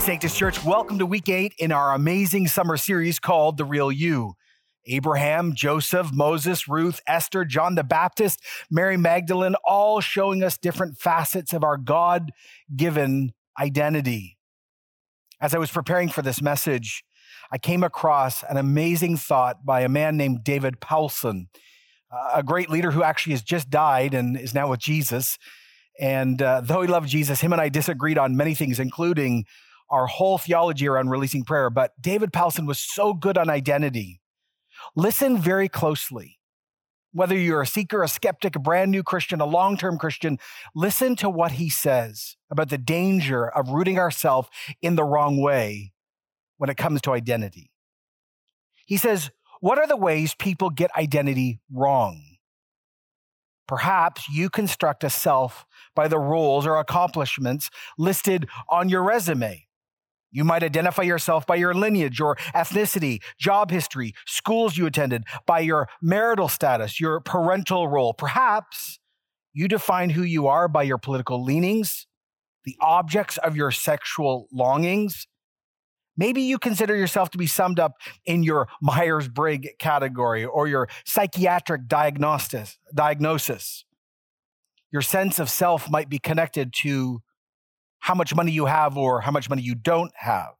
Sanctus Church. Welcome to week eight in our amazing summer series called The Real You. Abraham, Joseph, Moses, Ruth, Esther, John the Baptist, Mary Magdalene, all showing us different facets of our God given identity. As I was preparing for this message, I came across an amazing thought by a man named David Powlison, a great leader who actually has just died and is now with Jesus. And uh, though he loved Jesus, him and I disagreed on many things, including our whole theology around releasing prayer. But David Powlison was so good on identity. Listen very closely. Whether you're a seeker, a skeptic, a brand new Christian, a long term Christian, listen to what he says about the danger of rooting ourselves in the wrong way when it comes to identity. He says, What are the ways people get identity wrong? Perhaps you construct a self by the roles or accomplishments listed on your resume. You might identify yourself by your lineage or ethnicity, job history, schools you attended, by your marital status, your parental role. Perhaps you define who you are by your political leanings, the objects of your sexual longings. Maybe you consider yourself to be summed up in your Myers Briggs category or your psychiatric diagnosis. diagnosis. Your sense of self might be connected to how much money you have or how much money you don't have,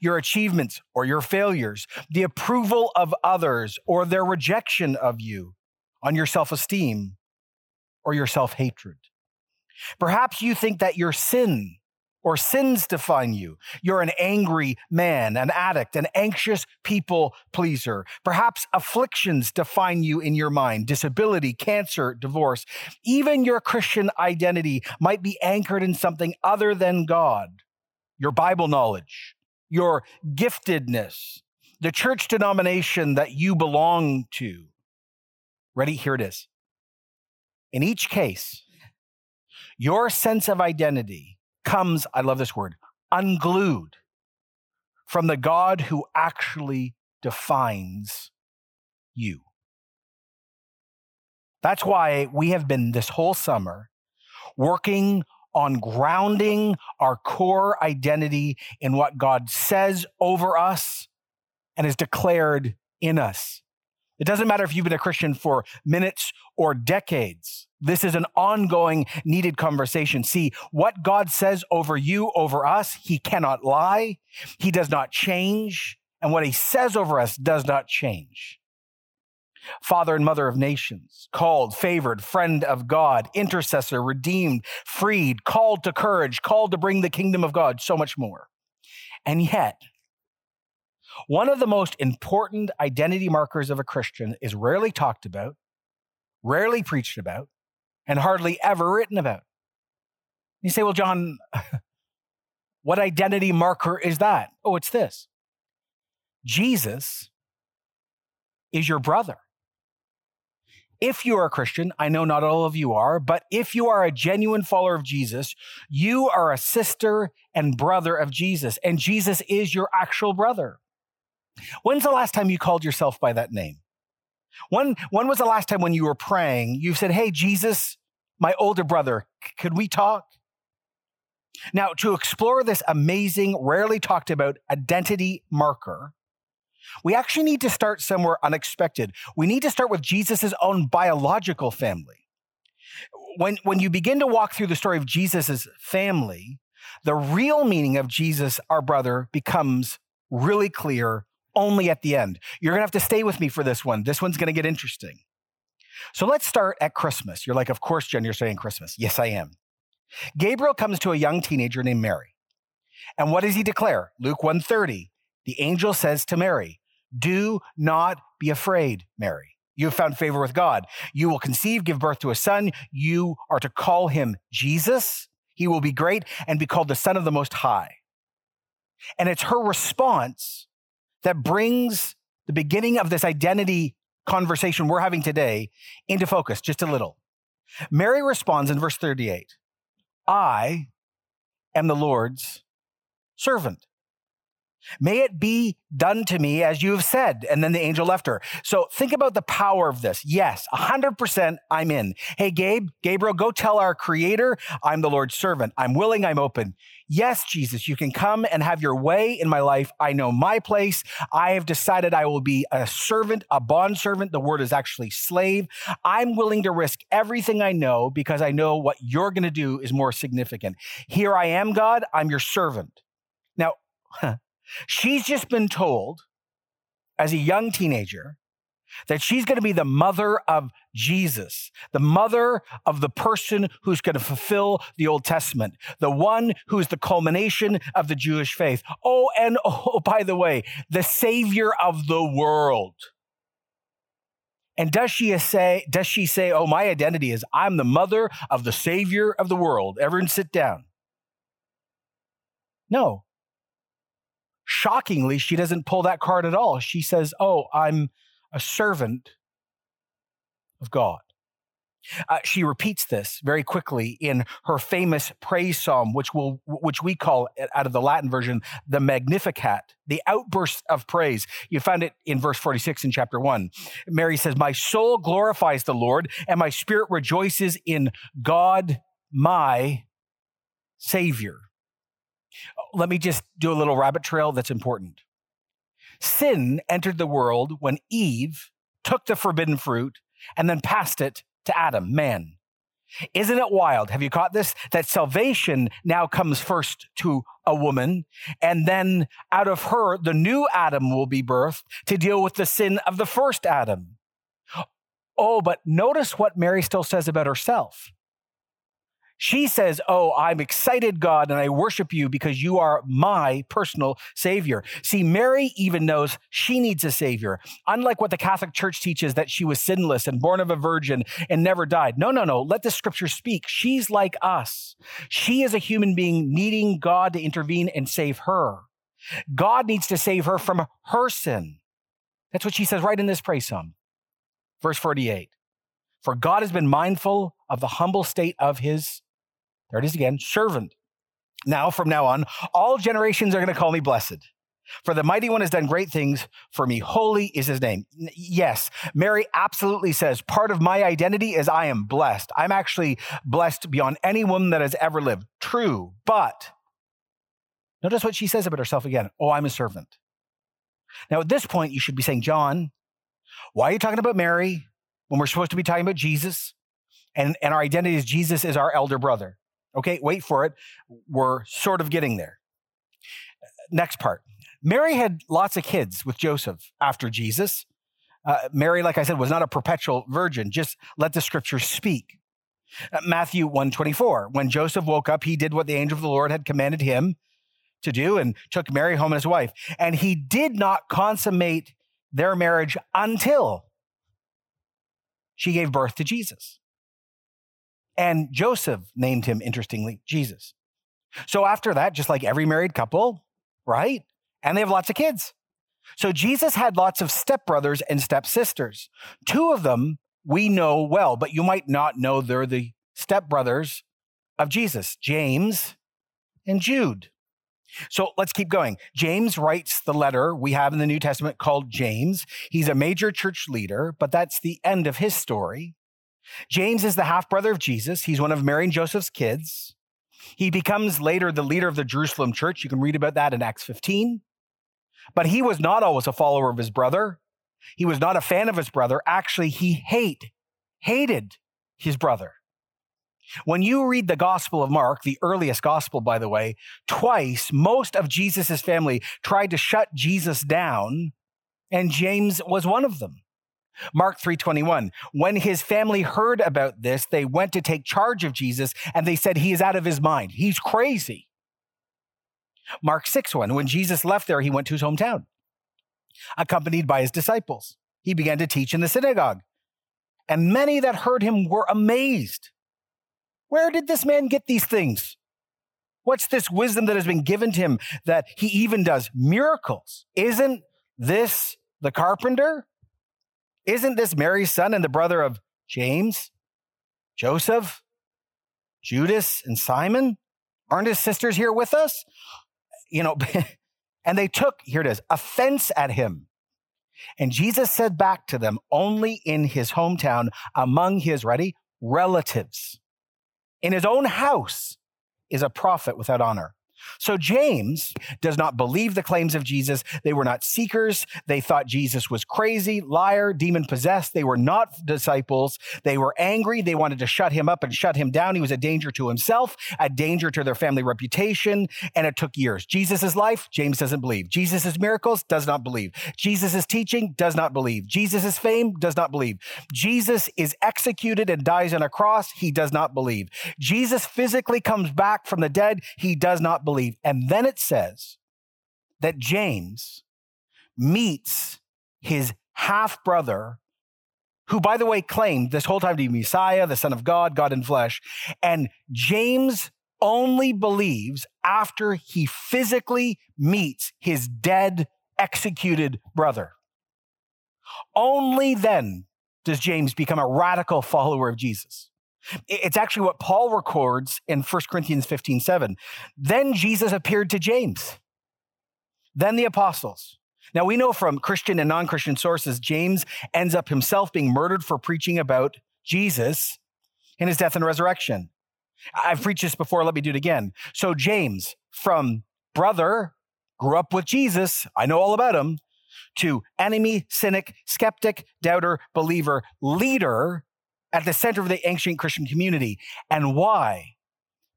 your achievements or your failures, the approval of others or their rejection of you, on your self esteem or your self hatred. Perhaps you think that your sin or sins define you. You're an angry man, an addict, an anxious people pleaser. Perhaps afflictions define you in your mind disability, cancer, divorce. Even your Christian identity might be anchored in something other than God your Bible knowledge, your giftedness, the church denomination that you belong to. Ready? Here it is. In each case, your sense of identity comes, I love this word, unglued from the God who actually defines you. That's why we have been this whole summer working on grounding our core identity in what God says over us and is declared in us. It doesn't matter if you've been a Christian for minutes or decades. This is an ongoing, needed conversation. See, what God says over you, over us, He cannot lie. He does not change. And what He says over us does not change. Father and mother of nations, called, favored, friend of God, intercessor, redeemed, freed, called to courage, called to bring the kingdom of God, so much more. And yet, one of the most important identity markers of a Christian is rarely talked about, rarely preached about, and hardly ever written about. You say, well, John, what identity marker is that? Oh, it's this Jesus is your brother. If you are a Christian, I know not all of you are, but if you are a genuine follower of Jesus, you are a sister and brother of Jesus, and Jesus is your actual brother. When's the last time you called yourself by that name? When, when was the last time when you were praying, you said, Hey, Jesus, my older brother, could we talk? Now, to explore this amazing, rarely talked about identity marker, we actually need to start somewhere unexpected. We need to start with Jesus' own biological family. When, when you begin to walk through the story of Jesus' family, the real meaning of Jesus, our brother, becomes really clear only at the end. You're going to have to stay with me for this one. This one's going to get interesting. So let's start at Christmas. You're like, of course, Jen, you're saying Christmas. Yes, I am. Gabriel comes to a young teenager named Mary. And what does he declare? Luke 130. The angel says to Mary, Do not be afraid, Mary. You have found favor with God. You will conceive, give birth to a son. You are to call him Jesus. He will be great and be called the Son of the Most High. And it's her response that brings the beginning of this identity conversation we're having today into focus just a little. Mary responds in verse 38 I am the Lord's servant. May it be done to me as you have said. And then the angel left her. So think about the power of this. Yes, 100% I'm in. Hey, Gabe, Gabriel, go tell our creator I'm the Lord's servant. I'm willing, I'm open. Yes, Jesus, you can come and have your way in my life. I know my place. I have decided I will be a servant, a bond servant. The word is actually slave. I'm willing to risk everything I know because I know what you're going to do is more significant. Here I am, God. I'm your servant. Now, She's just been told as a young teenager that she's going to be the mother of Jesus, the mother of the person who's going to fulfill the Old Testament, the one who's the culmination of the Jewish faith. Oh, and oh, by the way, the savior of the world. And does she say, does she say, oh, my identity is I'm the mother of the savior of the world? Everyone sit down. No, shockingly, she doesn't pull that card at all. She says, Oh, I'm a servant of God. Uh, she repeats this very quickly in her famous praise psalm, which will, which we call out of the Latin version the Magnificat, the outburst of praise. You find it in verse 46 in chapter one. Mary says, "My soul glorifies the Lord, and my spirit rejoices in God, my Savior." Let me just do a little rabbit trail that's important. Sin entered the world when Eve took the forbidden fruit and then passed it to Adam, man. Isn't it wild? Have you caught this? That salvation now comes first to a woman, and then out of her, the new Adam will be birthed to deal with the sin of the first Adam. Oh, but notice what Mary still says about herself. She says, Oh, I'm excited, God, and I worship you because you are my personal Savior. See, Mary even knows she needs a Savior. Unlike what the Catholic Church teaches that she was sinless and born of a virgin and never died. No, no, no. Let the scripture speak. She's like us. She is a human being needing God to intervene and save her. God needs to save her from her sin. That's what she says right in this praise psalm. Verse 48. For God has been mindful of the humble state of his there it is again, servant. Now, from now on, all generations are going to call me blessed. For the mighty one has done great things for me. Holy is his name. Yes, Mary absolutely says part of my identity is I am blessed. I'm actually blessed beyond any woman that has ever lived. True, but notice what she says about herself again. Oh, I'm a servant. Now, at this point, you should be saying, John, why are you talking about Mary when we're supposed to be talking about Jesus? And, and our identity is Jesus is our elder brother. Okay, wait for it. We're sort of getting there. Next part. Mary had lots of kids with Joseph after Jesus. Uh, Mary, like I said, was not a perpetual virgin. Just let the scriptures speak. Uh, Matthew 124. When Joseph woke up, he did what the angel of the Lord had commanded him to do and took Mary home and his wife. And he did not consummate their marriage until she gave birth to Jesus. And Joseph named him, interestingly, Jesus. So after that, just like every married couple, right? And they have lots of kids. So Jesus had lots of stepbrothers and stepsisters. Two of them we know well, but you might not know they're the stepbrothers of Jesus, James and Jude. So let's keep going. James writes the letter we have in the New Testament called James. He's a major church leader, but that's the end of his story. James is the half brother of Jesus. He's one of Mary and Joseph's kids. He becomes later the leader of the Jerusalem church. You can read about that in Acts 15. But he was not always a follower of his brother. He was not a fan of his brother. Actually, he hate, hated his brother. When you read the Gospel of Mark, the earliest gospel, by the way, twice most of Jesus' family tried to shut Jesus down, and James was one of them. Mark 3:21 When his family heard about this they went to take charge of Jesus and they said he is out of his mind. He's crazy Mark 6:1 When Jesus left there he went to his hometown accompanied by his disciples. He began to teach in the synagogue and many that heard him were amazed. Where did this man get these things? What's this wisdom that has been given to him that he even does miracles? Isn't this the carpenter isn't this Mary's son and the brother of James, Joseph, Judas, and Simon? Aren't his sisters here with us? You know, And they took, here it is, offense at him. And Jesus said back to them, only in his hometown, among his, ready, relatives, in his own house, is a prophet without honor. So James does not believe the claims of Jesus. They were not seekers. They thought Jesus was crazy, liar, demon possessed. They were not disciples. They were angry. They wanted to shut him up and shut him down. He was a danger to himself, a danger to their family reputation, and it took years. Jesus' life, James doesn't believe. Jesus' miracles, does not believe. Jesus' teaching, does not believe. Jesus' fame, does not believe. Jesus is executed and dies on a cross, he does not believe. Jesus physically comes back from the dead, he does not believe believe. And then it says that James meets his half brother, who, by the way, claimed this whole time to be Messiah, the Son of God, God in flesh. And James only believes after he physically meets his dead, executed brother. Only then does James become a radical follower of Jesus. It's actually what Paul records in 1 Corinthians 15 7. Then Jesus appeared to James, then the apostles. Now we know from Christian and non Christian sources, James ends up himself being murdered for preaching about Jesus in his death and resurrection. I've preached this before, let me do it again. So, James, from brother, grew up with Jesus, I know all about him, to enemy, cynic, skeptic, doubter, believer, leader, at the center of the ancient Christian community. And why?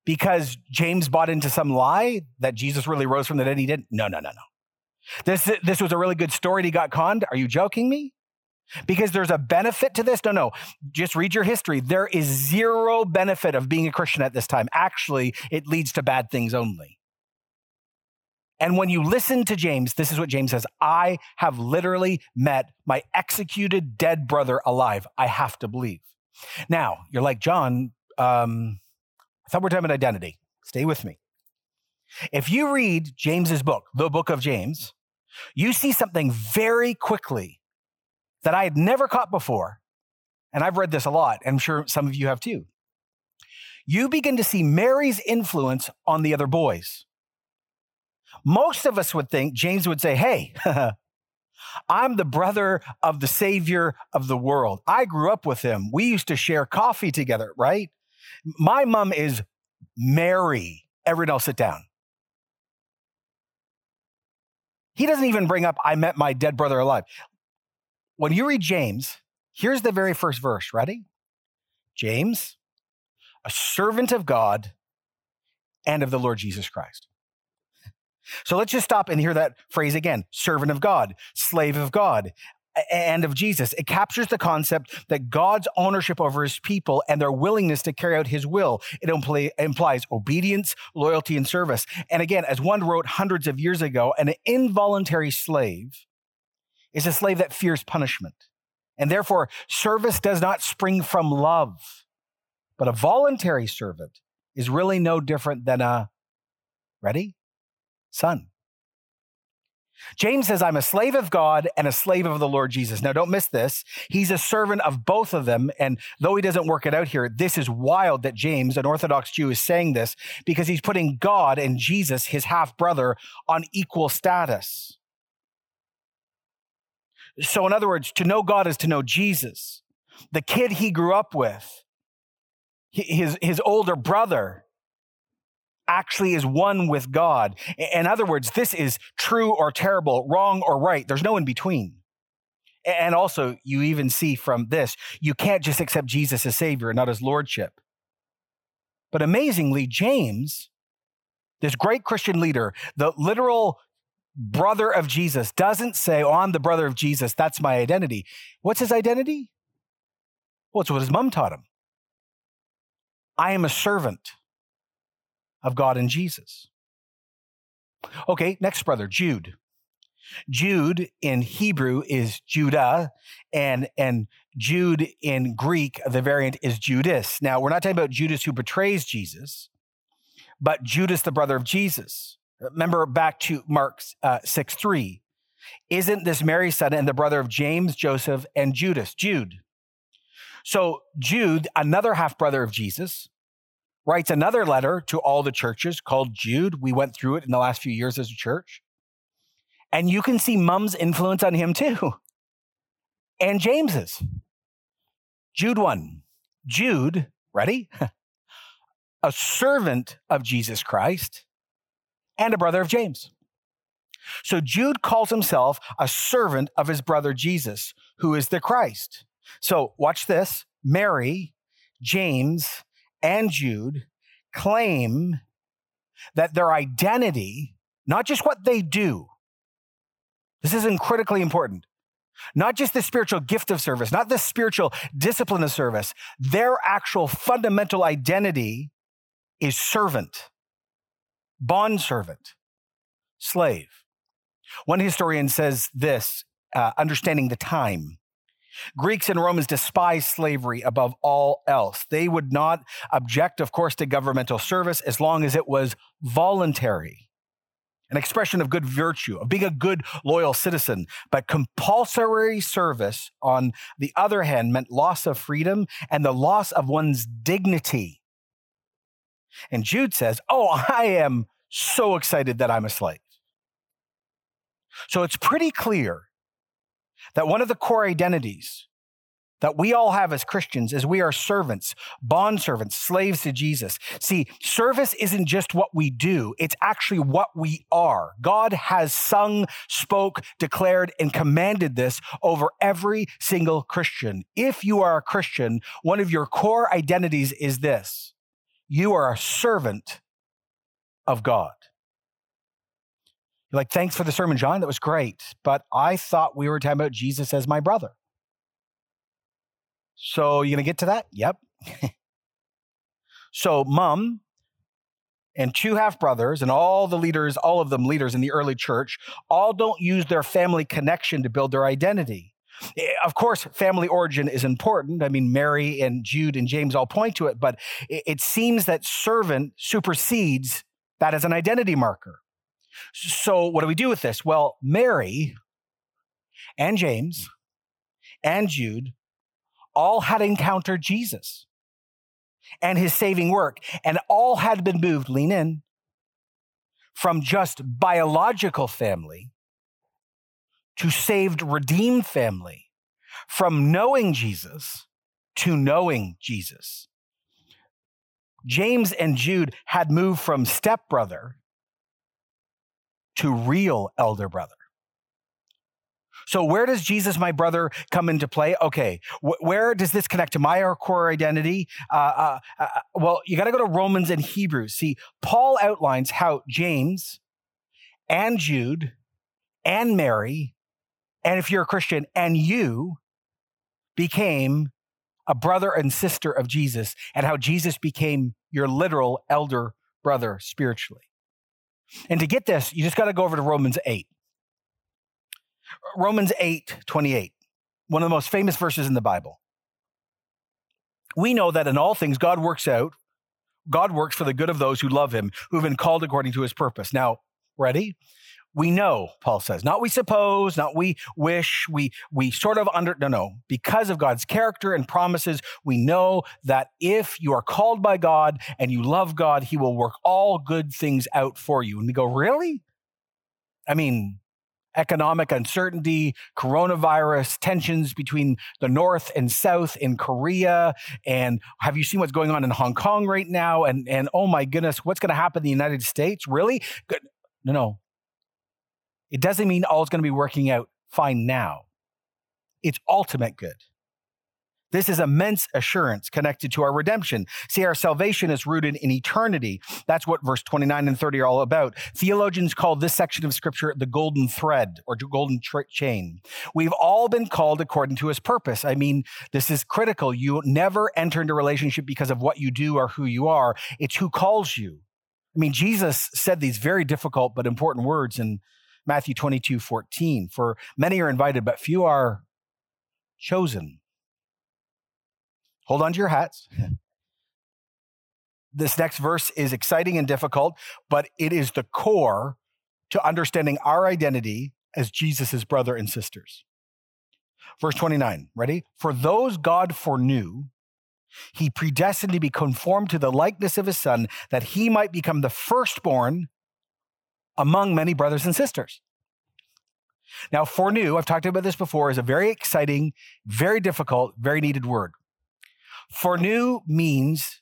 Because James bought into some lie that Jesus really rose from the dead. He didn't. No, no, no, no. This, this was a really good story he got conned. Are you joking me? Because there's a benefit to this? No, no. Just read your history. There is zero benefit of being a Christian at this time. Actually, it leads to bad things only. And when you listen to James, this is what James says I have literally met my executed dead brother alive. I have to believe. Now, you're like, John, um, I thought we are talking about identity. Stay with me. If you read James's book, the book of James, you see something very quickly that I had never caught before. And I've read this a lot, and I'm sure some of you have too. You begin to see Mary's influence on the other boys. Most of us would think James would say, Hey, I'm the brother of the Savior of the world. I grew up with him. We used to share coffee together, right? My mom is Mary. Everyone else sit down. He doesn't even bring up, I met my dead brother alive. When you read James, here's the very first verse. Ready? James, a servant of God and of the Lord Jesus Christ. So let's just stop and hear that phrase again servant of God, slave of God, and of Jesus. It captures the concept that God's ownership over his people and their willingness to carry out his will. It impl- implies obedience, loyalty, and service. And again, as one wrote hundreds of years ago, an involuntary slave is a slave that fears punishment. And therefore, service does not spring from love. But a voluntary servant is really no different than a, ready? Son. James says, I'm a slave of God and a slave of the Lord Jesus. Now, don't miss this. He's a servant of both of them. And though he doesn't work it out here, this is wild that James, an Orthodox Jew, is saying this because he's putting God and Jesus, his half brother, on equal status. So, in other words, to know God is to know Jesus. The kid he grew up with, his, his older brother, actually is one with God. In other words, this is true or terrible, wrong or right. There's no in between. And also, you even see from this, you can't just accept Jesus as Savior, not as Lordship. But amazingly, James, this great Christian leader, the literal brother of Jesus, doesn't say, Oh, I'm the brother of Jesus. That's my identity. What's his identity? Well, it's what his mom taught him. I am a servant of God and Jesus. Okay, next brother, Jude. Jude in Hebrew is Judah, and, and Jude in Greek, the variant is Judas. Now, we're not talking about Judas who betrays Jesus, but Judas, the brother of Jesus. Remember back to Mark uh, 6 3. Isn't this Mary's son and the brother of James, Joseph, and Judas? Jude. So, Jude, another half brother of Jesus, writes another letter to all the churches called Jude. We went through it in the last few years as a church. And you can see Mum's influence on him too. And James's. Jude 1. Jude, ready? a servant of Jesus Christ and a brother of James. So Jude calls himself a servant of his brother Jesus, who is the Christ. So watch this. Mary, James, and Jude claim that their identity, not just what they do, this is critically important. Not just the spiritual gift of service, not the spiritual discipline of service. Their actual fundamental identity is servant, bond servant, slave. One historian says this, uh, understanding the time. Greeks and Romans despised slavery above all else. They would not object, of course, to governmental service as long as it was voluntary, an expression of good virtue, of being a good, loyal citizen. But compulsory service, on the other hand, meant loss of freedom and the loss of one's dignity. And Jude says, Oh, I am so excited that I'm a slave. So it's pretty clear that one of the core identities that we all have as Christians is we are servants, bond servants, slaves to Jesus. See, service isn't just what we do, it's actually what we are. God has sung, spoke, declared, and commanded this over every single Christian. If you are a Christian, one of your core identities is this you are a servant of God. You're like, thanks for the sermon, John. That was great. But I thought we were talking about Jesus as my brother. So you're going to get to that? Yep. so, mom and two half brothers, and all the leaders, all of them leaders in the early church, all don't use their family connection to build their identity. Eh, of course, family origin is important. I mean, Mary and Jude and James all point to it, but it seems that servant supersedes that as an identity marker. So, what do we do with this? Well, Mary and James and Jude all had encountered Jesus and his saving work, and all had been moved, lean in, from just biological family to saved, redeemed family, from knowing Jesus to knowing Jesus. James and Jude had moved from stepbrother to real elder brother. So, where does Jesus, my brother, come into play? Okay, wh- where does this connect to my core identity? Uh, uh, uh, well, you got to go to Romans and Hebrews. See, Paul outlines how James and Jude and Mary, and if you're a Christian, and you became a brother and sister of Jesus, and how Jesus became your literal elder brother spiritually. And to get this, you just got to go over to Romans 8. Romans 8, 28, one of the most famous verses in the Bible. We know that in all things, God works out, God works for the good of those who love him, who've been called according to his purpose. Now, ready? We know paul says not we suppose not we wish we we sort of under no no because of god's character and promises we know that if you are called by god and you love god he will work all good things out for you and we go really i mean economic uncertainty, coronavirus, tensions between the North and South in Korea. And have you seen what's going on in Hong Kong right now? And, and oh my goodness, what's going to happen in the United States? Really? Good. No, no. It doesn't mean all is going to be working out fine now. It's ultimate good. This is immense assurance connected to our redemption. See, our salvation is rooted in eternity. That's what verse 29 and 30 are all about. Theologians call this section of scripture the golden thread or golden tra- chain. We've all been called according to his purpose. I mean, this is critical. You never enter into a relationship because of what you do or who you are. It's who calls you. I mean, Jesus said these very difficult but important words in Matthew 22, 14. For many are invited, but few are chosen. Hold on to your hats. this next verse is exciting and difficult, but it is the core to understanding our identity as Jesus' brother and sisters. Verse 29, ready? For those God foreknew, he predestined to be conformed to the likeness of his son, that he might become the firstborn among many brothers and sisters. Now, foreknew, I've talked about this before, is a very exciting, very difficult, very needed word. Foreknew means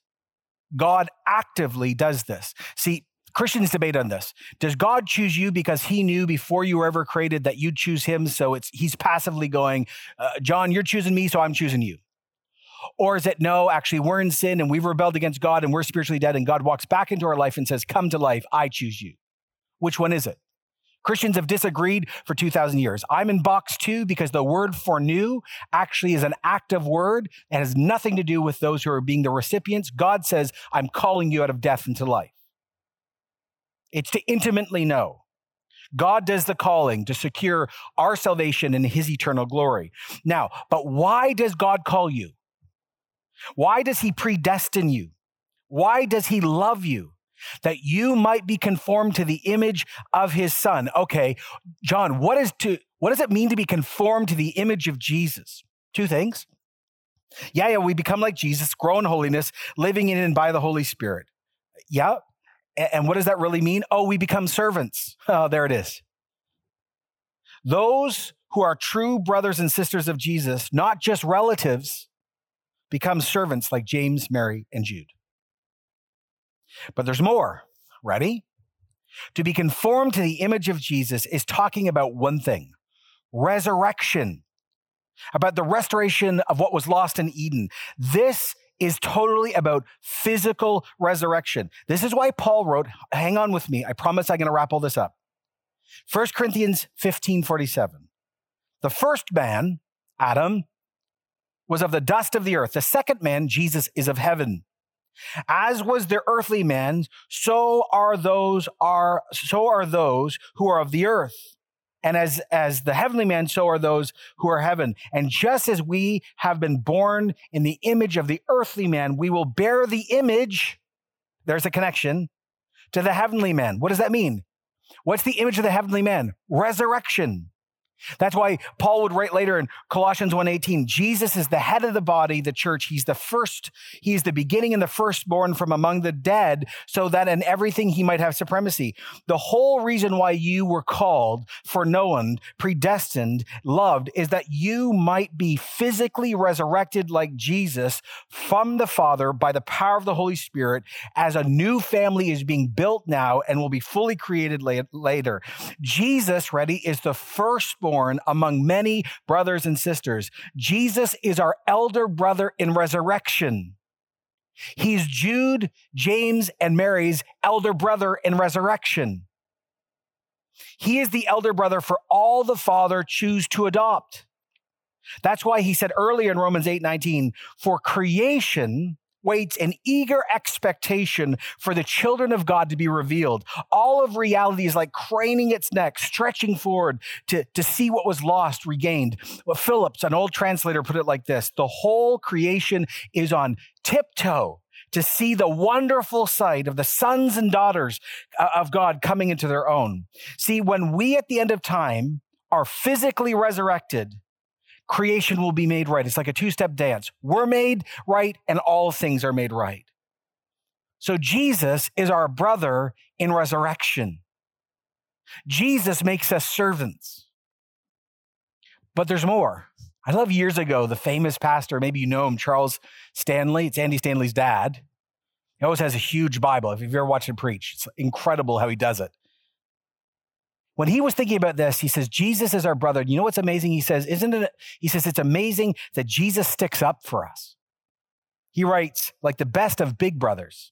God actively does this. See, Christians debate on this. Does God choose you because he knew before you were ever created that you'd choose him? So it's he's passively going, uh, John, you're choosing me, so I'm choosing you. Or is it no, actually, we're in sin and we've rebelled against God and we're spiritually dead, and God walks back into our life and says, Come to life, I choose you? Which one is it? Christians have disagreed for 2,000 years. I'm in box two because the word foreknew actually is an active word and has nothing to do with those who are being the recipients. God says, I'm calling you out of death into life. It's to intimately know. God does the calling to secure our salvation and his eternal glory. Now, but why does God call you? Why does he predestine you? Why does he love you? That you might be conformed to the image of his son. Okay, John, what is to what does it mean to be conformed to the image of Jesus? Two things. Yeah, yeah, we become like Jesus, grow in holiness, living in and by the Holy Spirit. Yeah. And what does that really mean? Oh, we become servants. Oh, there it is. Those who are true brothers and sisters of Jesus, not just relatives, become servants like James, Mary, and Jude. But there's more. Ready? To be conformed to the image of Jesus is talking about one thing resurrection, about the restoration of what was lost in Eden. This is totally about physical resurrection. This is why Paul wrote, hang on with me. I promise I'm going to wrap all this up. 1 Corinthians 15 47. The first man, Adam, was of the dust of the earth. The second man, Jesus, is of heaven. As was the earthly man, so are those are so are those who are of the earth. And as as the heavenly man, so are those who are heaven. And just as we have been born in the image of the earthly man, we will bear the image. There's a connection to the heavenly man. What does that mean? What's the image of the heavenly man? Resurrection. That's why Paul would write later in Colossians 1:18, Jesus is the head of the body, the church. He's the first, he's the beginning and the firstborn from among the dead, so that in everything he might have supremacy. The whole reason why you were called, foreknown, predestined, loved is that you might be physically resurrected like Jesus from the Father by the power of the Holy Spirit as a new family is being built now and will be fully created later. Jesus, ready, is the firstborn firstborn among many brothers and sisters. Jesus is our elder brother in resurrection. He's Jude, James, and Mary's elder brother in resurrection. He is the elder brother for all the Father choose to adopt. That's why he said earlier in Romans 8 19, for creation waits in eager expectation for the children of God to be revealed. All of reality is like craning its neck, stretching forward to, to see what was lost, regained. Well, Phillips, an old translator, put it like this The whole creation is on tiptoe to see the wonderful sight of the sons and daughters uh, of God coming into their own. See, when we at the end of time are physically resurrected, creation will be made right. It's like a two step dance. We're made right, and all things are made right. So Jesus is our brother in resurrection. Jesus makes us servants. But there's more. I love years ago, the famous pastor, maybe you know him, Charles Stanley. It's Andy Stanley's dad. He always has a huge Bible. If you've ever watched him preach, it's incredible how he does it. When he was thinking about this, he says, Jesus is our brother. You know what's amazing? He says, isn't it? He says, it's amazing that Jesus sticks up for us. He writes, like the best of big brothers,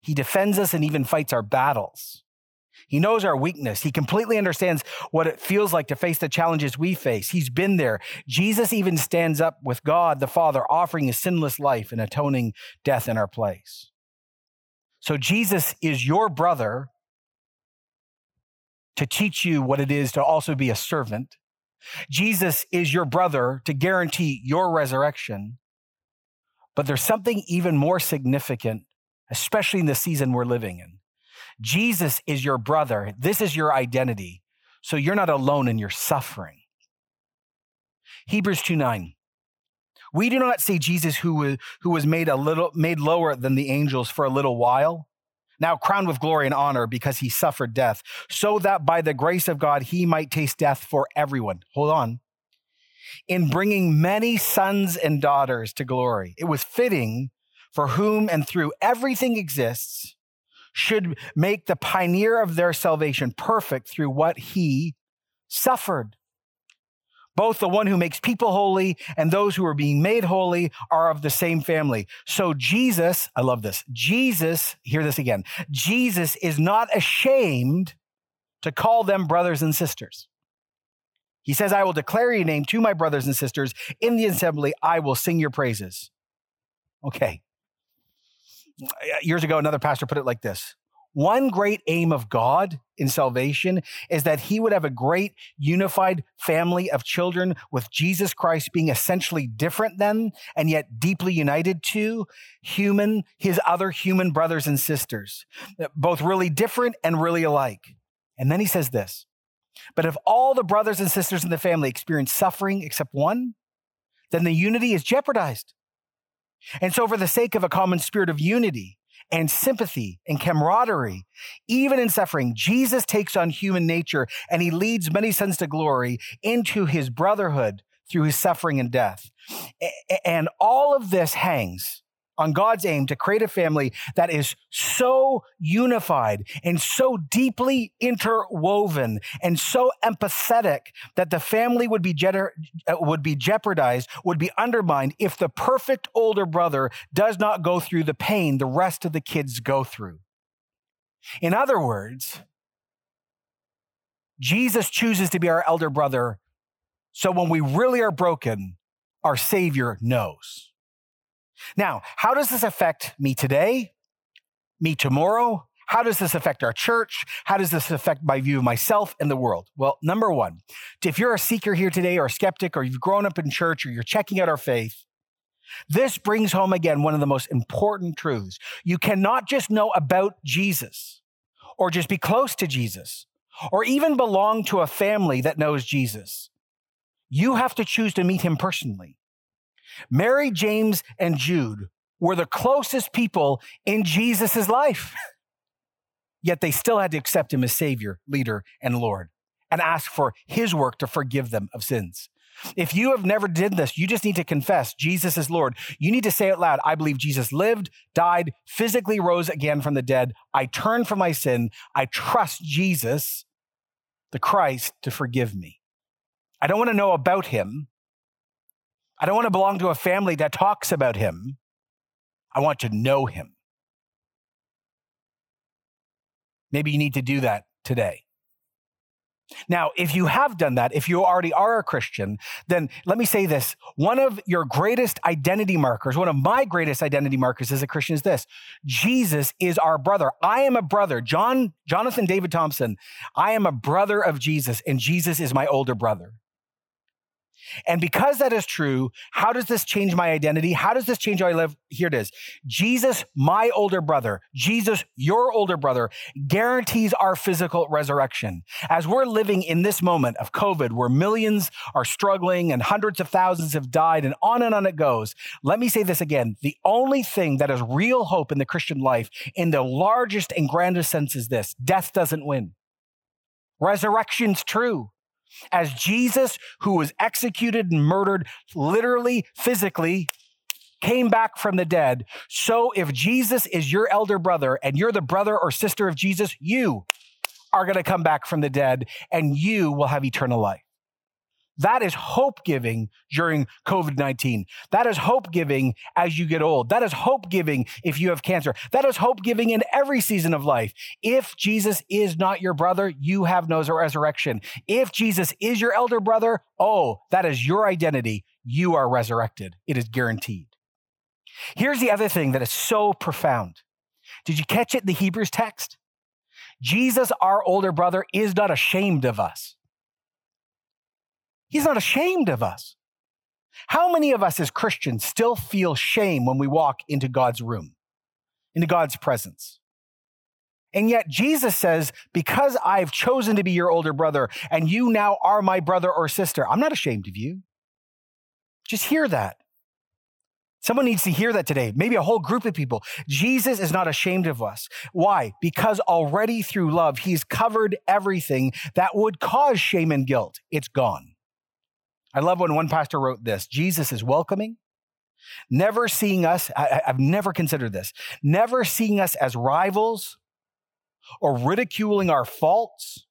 he defends us and even fights our battles. He knows our weakness. He completely understands what it feels like to face the challenges we face. He's been there. Jesus even stands up with God the Father, offering a sinless life and atoning death in our place. So Jesus is your brother to teach you what it is to also be a servant. Jesus is your brother to guarantee your resurrection. But there's something even more significant, especially in the season we're living in. Jesus is your brother. This is your identity. So you're not alone in your suffering. Hebrews 2 9. We do not see Jesus who was, who was made a little made lower than the angels for a little while now crowned with glory and honor because he suffered death, so that by the grace of God he might taste death for everyone. Hold on. In bringing many sons and daughters to glory, it was fitting for whom and through everything exists should make the pioneer of their salvation perfect through what he suffered. Both the one who makes people holy and those who are being made holy are of the same family. So Jesus, I love this. Jesus, hear this again. Jesus is not ashamed to call them brothers and sisters. He says, I will declare your name to my brothers and sisters in the assembly. I will sing your praises. Okay. Years ago, another pastor put it like this one great aim of God in salvation is that he would have a great unified family of children with Jesus Christ being essentially different than and yet deeply united to human, his other human brothers and sisters, both really different and really alike. And then he says this But if all the brothers and sisters in the family experience suffering except one, then the unity is jeopardized. And so, for the sake of a common spirit of unity, and sympathy and camaraderie. Even in suffering, Jesus takes on human nature and he leads many sons to glory into his brotherhood through his suffering and death. And all of this hangs on God's aim to create a family that is so unified and so deeply interwoven and so empathetic that the family would be, je- uh, would be jeopardized, would be undermined if the perfect older brother does not go through the pain the rest of the kids go through. In other words, Jesus chooses to be our elder brother. So when we really are broken, our Savior knows. Now, how does this affect me today, me tomorrow? How does this affect our church? How does this affect my view of myself and the world? Well, number one, if you're a seeker here today or a skeptic or you've grown up in church or you're checking out our faith, this brings home again one of the most important truths. You cannot just know about Jesus or just be close to Jesus or even belong to a family that knows Jesus. You have to choose to meet him personally. Mary, James, and Jude were the closest people in Jesus' life. Yet they still had to accept him as Savior, leader, and Lord and ask for his work to forgive them of sins. If you have never did this, you just need to confess Jesus is Lord. You need to say it loud. I believe Jesus lived, died, physically rose again from the dead. I turn from my sin. I trust Jesus, the Christ, to forgive me. I don't want to know about him. I don't want to belong to a family that talks about him. I want to know him. Maybe you need to do that today. Now, if you have done that, if you already are a Christian, then let me say this. One of your greatest identity markers, one of my greatest identity markers as a Christian is this. Jesus is our brother. I am a brother. John, Jonathan David Thompson, I am a brother of Jesus, and Jesus is my older brother. And because that is true, how does this change my identity? How does this change how I live? Here it is. Jesus, my older brother, Jesus, your older brother, guarantees our physical resurrection. As we're living in this moment of COVID, where millions are struggling and hundreds of thousands have died, and on and on it goes, let me say this again. The only thing that is real hope in the Christian life, in the largest and grandest sense, is this death doesn't win. Resurrection's true. As Jesus, who was executed and murdered literally, physically, came back from the dead, so if Jesus is your elder brother and you're the brother or sister of Jesus, you are going to come back from the dead and you will have eternal life. That is hope giving during COVID 19. That is hope giving as you get old. That is hope giving if you have cancer. That is hope giving in every season of life. If Jesus is not your brother, you have no resurrection. If Jesus is your elder brother, oh, that is your identity. You are resurrected. It is guaranteed. Here's the other thing that is so profound. Did you catch it in the Hebrews text? Jesus, our older brother, is not ashamed of us. He's not ashamed of us. How many of us as Christians still feel shame when we walk into God's room, into God's presence? And yet Jesus says, because I've chosen to be your older brother and you now are my brother or sister, I'm not ashamed of you. Just hear that. Someone needs to hear that today. Maybe a whole group of people. Jesus is not ashamed of us. Why? Because already through love, he's covered everything that would cause shame and guilt. It's gone. I love when one pastor wrote this Jesus is welcoming, never seeing us, I, have never considered this, never seeing us as rivals or ridiculing our faults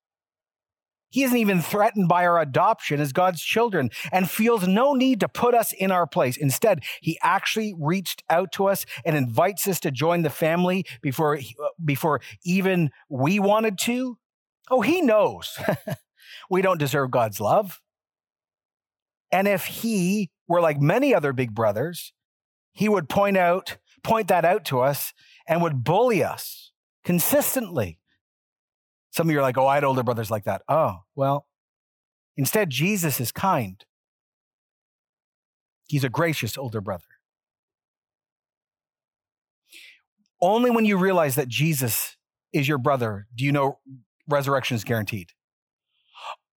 he isn't even threatened by our adoption as God's children and feels no need to put us in our place. Instead, he actually reached out to us and invites us to join the family before, uh, before even we wanted to. Oh, he knows we don't deserve God's love. And if he were like many other big brothers, he would point out, point that out to us and would bully us consistently some of you are like, oh, I had older brothers like that. Oh, well, instead, Jesus is kind. He's a gracious older brother. Only when you realize that Jesus is your brother do you know resurrection is guaranteed.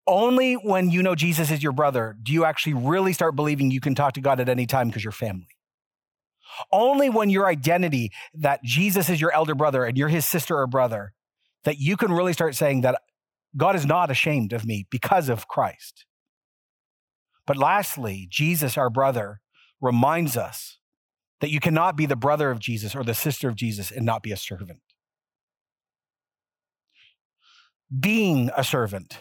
Only when you know Jesus is your brother do you actually really start believing you can talk to God at any time because you're family. Only when your identity that Jesus is your elder brother and you're his sister or brother that you can really start saying that God is not ashamed of me because of Christ. But lastly, Jesus, our brother, reminds us that you cannot be the brother of Jesus or the sister of Jesus and not be a servant. Being a servant,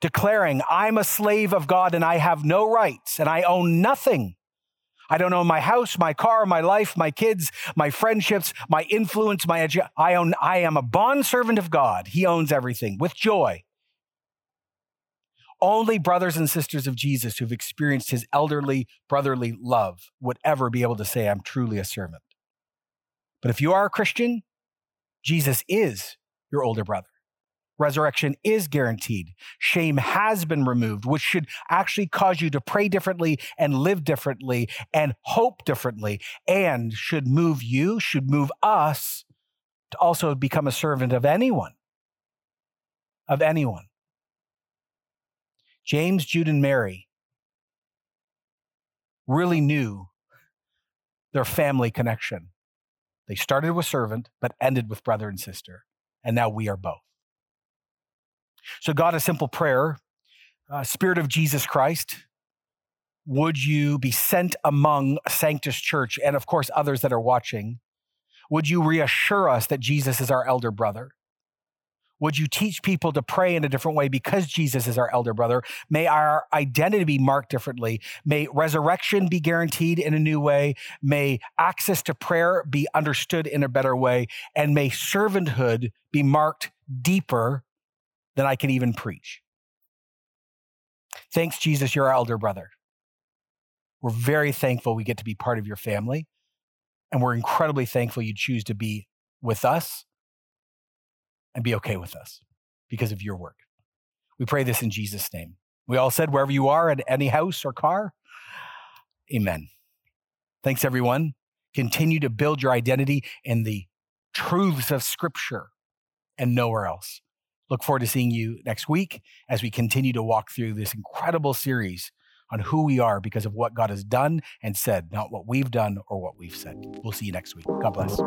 declaring, I'm a slave of God and I have no rights and I own nothing I don't own my house, my car, my life, my kids, my friendships, my influence, my I own I am a bond servant of God. He owns everything with joy. Only brothers and sisters of Jesus who've experienced his elderly brotherly love would ever be able to say I'm truly a servant. But if you are a Christian, Jesus is your older brother resurrection is guaranteed. Shame has been removed, which should actually cause you to pray differently and live differently and hope differently, and should move you, should move us to also become a servant of anyone. Of anyone. James, Jude, and Mary really knew their family connection. They started with servant, but ended with brother and sister. And now we are both. So, God, a simple prayer uh, Spirit of Jesus Christ, would you be sent among Sanctus Church and, of course, others that are watching? Would you reassure us that Jesus is our elder brother? Would you teach people to pray in a different way because Jesus is our elder brother? May our identity be marked differently. May resurrection be guaranteed in a new way. May access to prayer be understood in a better way. And may servanthood be marked deeper than I can even preach. Thanks, Jesus, you're our elder brother. We're very thankful we get to be part of your family. And we're incredibly thankful you choose to be with us and be okay with us because of your work. We pray this in Jesus' name. We all said, wherever you are, at any house or car, amen. Thanks, everyone. Continue to build your identity in the truths of Scripture and nowhere else. Look forward to seeing you next week as we continue to walk through this incredible series on who we are because of what God has done and said, not what we've done or what we've said. We'll see you next week. God bless.